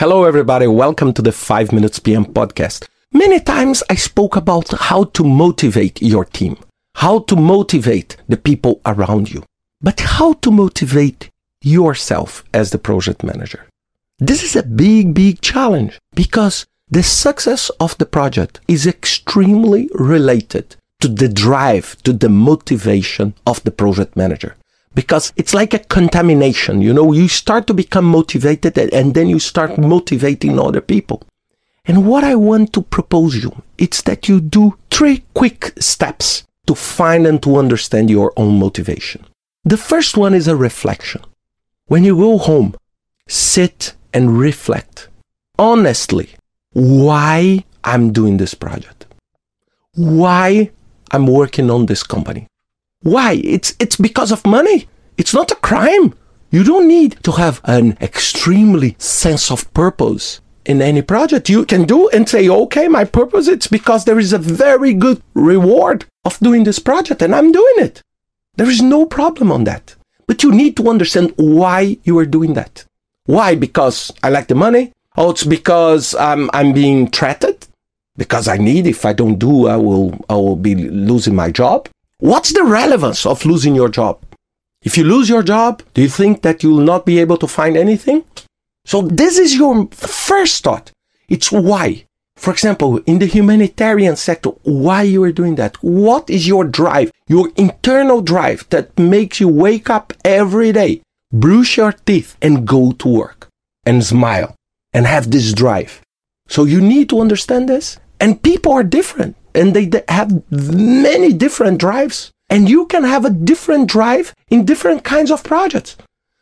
Hello, everybody. Welcome to the 5 Minutes PM podcast. Many times I spoke about how to motivate your team, how to motivate the people around you, but how to motivate yourself as the project manager. This is a big, big challenge because the success of the project is extremely related to the drive, to the motivation of the project manager because it's like a contamination. You know, you start to become motivated and then you start motivating other people. And what I want to propose you, it's that you do three quick steps to find and to understand your own motivation. The first one is a reflection. When you go home, sit and reflect honestly why I'm doing this project. Why I'm working on this company. Why? It's, it's because of money. It's not a crime. You don't need to have an extremely sense of purpose in any project. You can do and say, okay, my purpose it's because there is a very good reward of doing this project and I'm doing it. There is no problem on that. But you need to understand why you are doing that. Why? Because I like the money? Oh, it's because I'm, I'm being threatened? Because I need, if I don't do, I will, I will be losing my job? What's the relevance of losing your job? If you lose your job, do you think that you will not be able to find anything? So this is your first thought. It's why. For example, in the humanitarian sector, why you are doing that? What is your drive? Your internal drive that makes you wake up every day, brush your teeth and go to work and smile and have this drive. So you need to understand this. And people are different and they have many different drives. And you can have a different drive in different kinds of projects.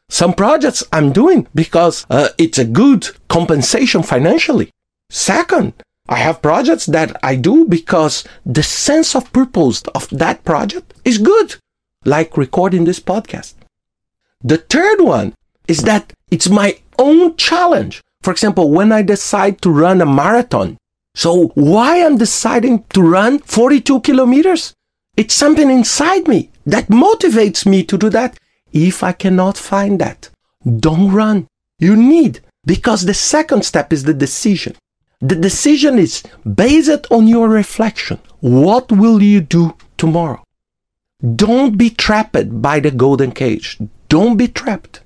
Some projects I'm doing because uh, it's a good compensation financially. Second, I have projects that I do because the sense of purpose of that project is good, like recording this podcast. The third one is that it's my own challenge. For example, when I decide to run a marathon, so why I'm deciding to run 42 kilometers? It's something inside me that motivates me to do that. If I cannot find that, don't run. You need, because the second step is the decision. The decision is based on your reflection. What will you do tomorrow? Don't be trapped by the golden cage. Don't be trapped.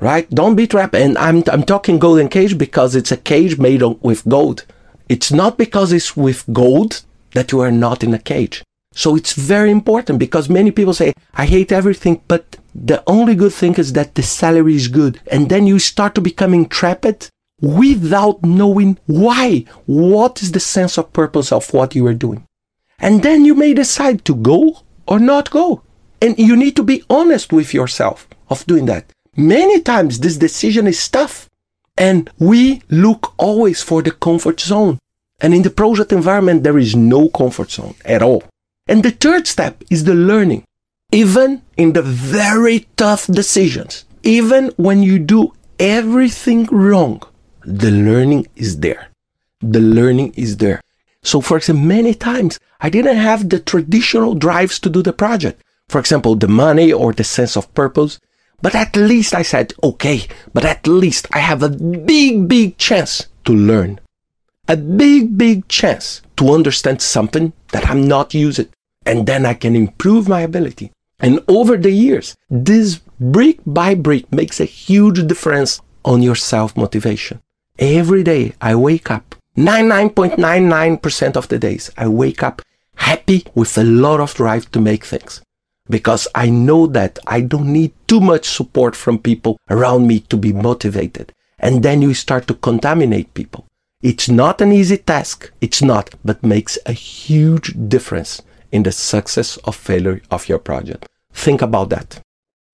Right? Don't be trapped. And I'm, I'm talking golden cage because it's a cage made with gold. It's not because it's with gold that you are not in a cage. So it's very important because many people say, I hate everything, but the only good thing is that the salary is good. And then you start to becoming trapped without knowing why. What is the sense of purpose of what you are doing? And then you may decide to go or not go. And you need to be honest with yourself of doing that. Many times this decision is tough and we look always for the comfort zone. And in the project environment, there is no comfort zone at all. And the third step is the learning. Even in the very tough decisions, even when you do everything wrong, the learning is there. The learning is there. So, for example, many times I didn't have the traditional drives to do the project. For example, the money or the sense of purpose. But at least I said, okay, but at least I have a big, big chance to learn. A big, big chance to understand something that I'm not using. And then I can improve my ability. And over the years, this brick by brick makes a huge difference on your self motivation. Every day I wake up, 99.99% of the days, I wake up happy with a lot of drive to make things because I know that I don't need too much support from people around me to be motivated. And then you start to contaminate people. It's not an easy task. It's not, but makes a huge difference in the success or failure of your project. Think about that.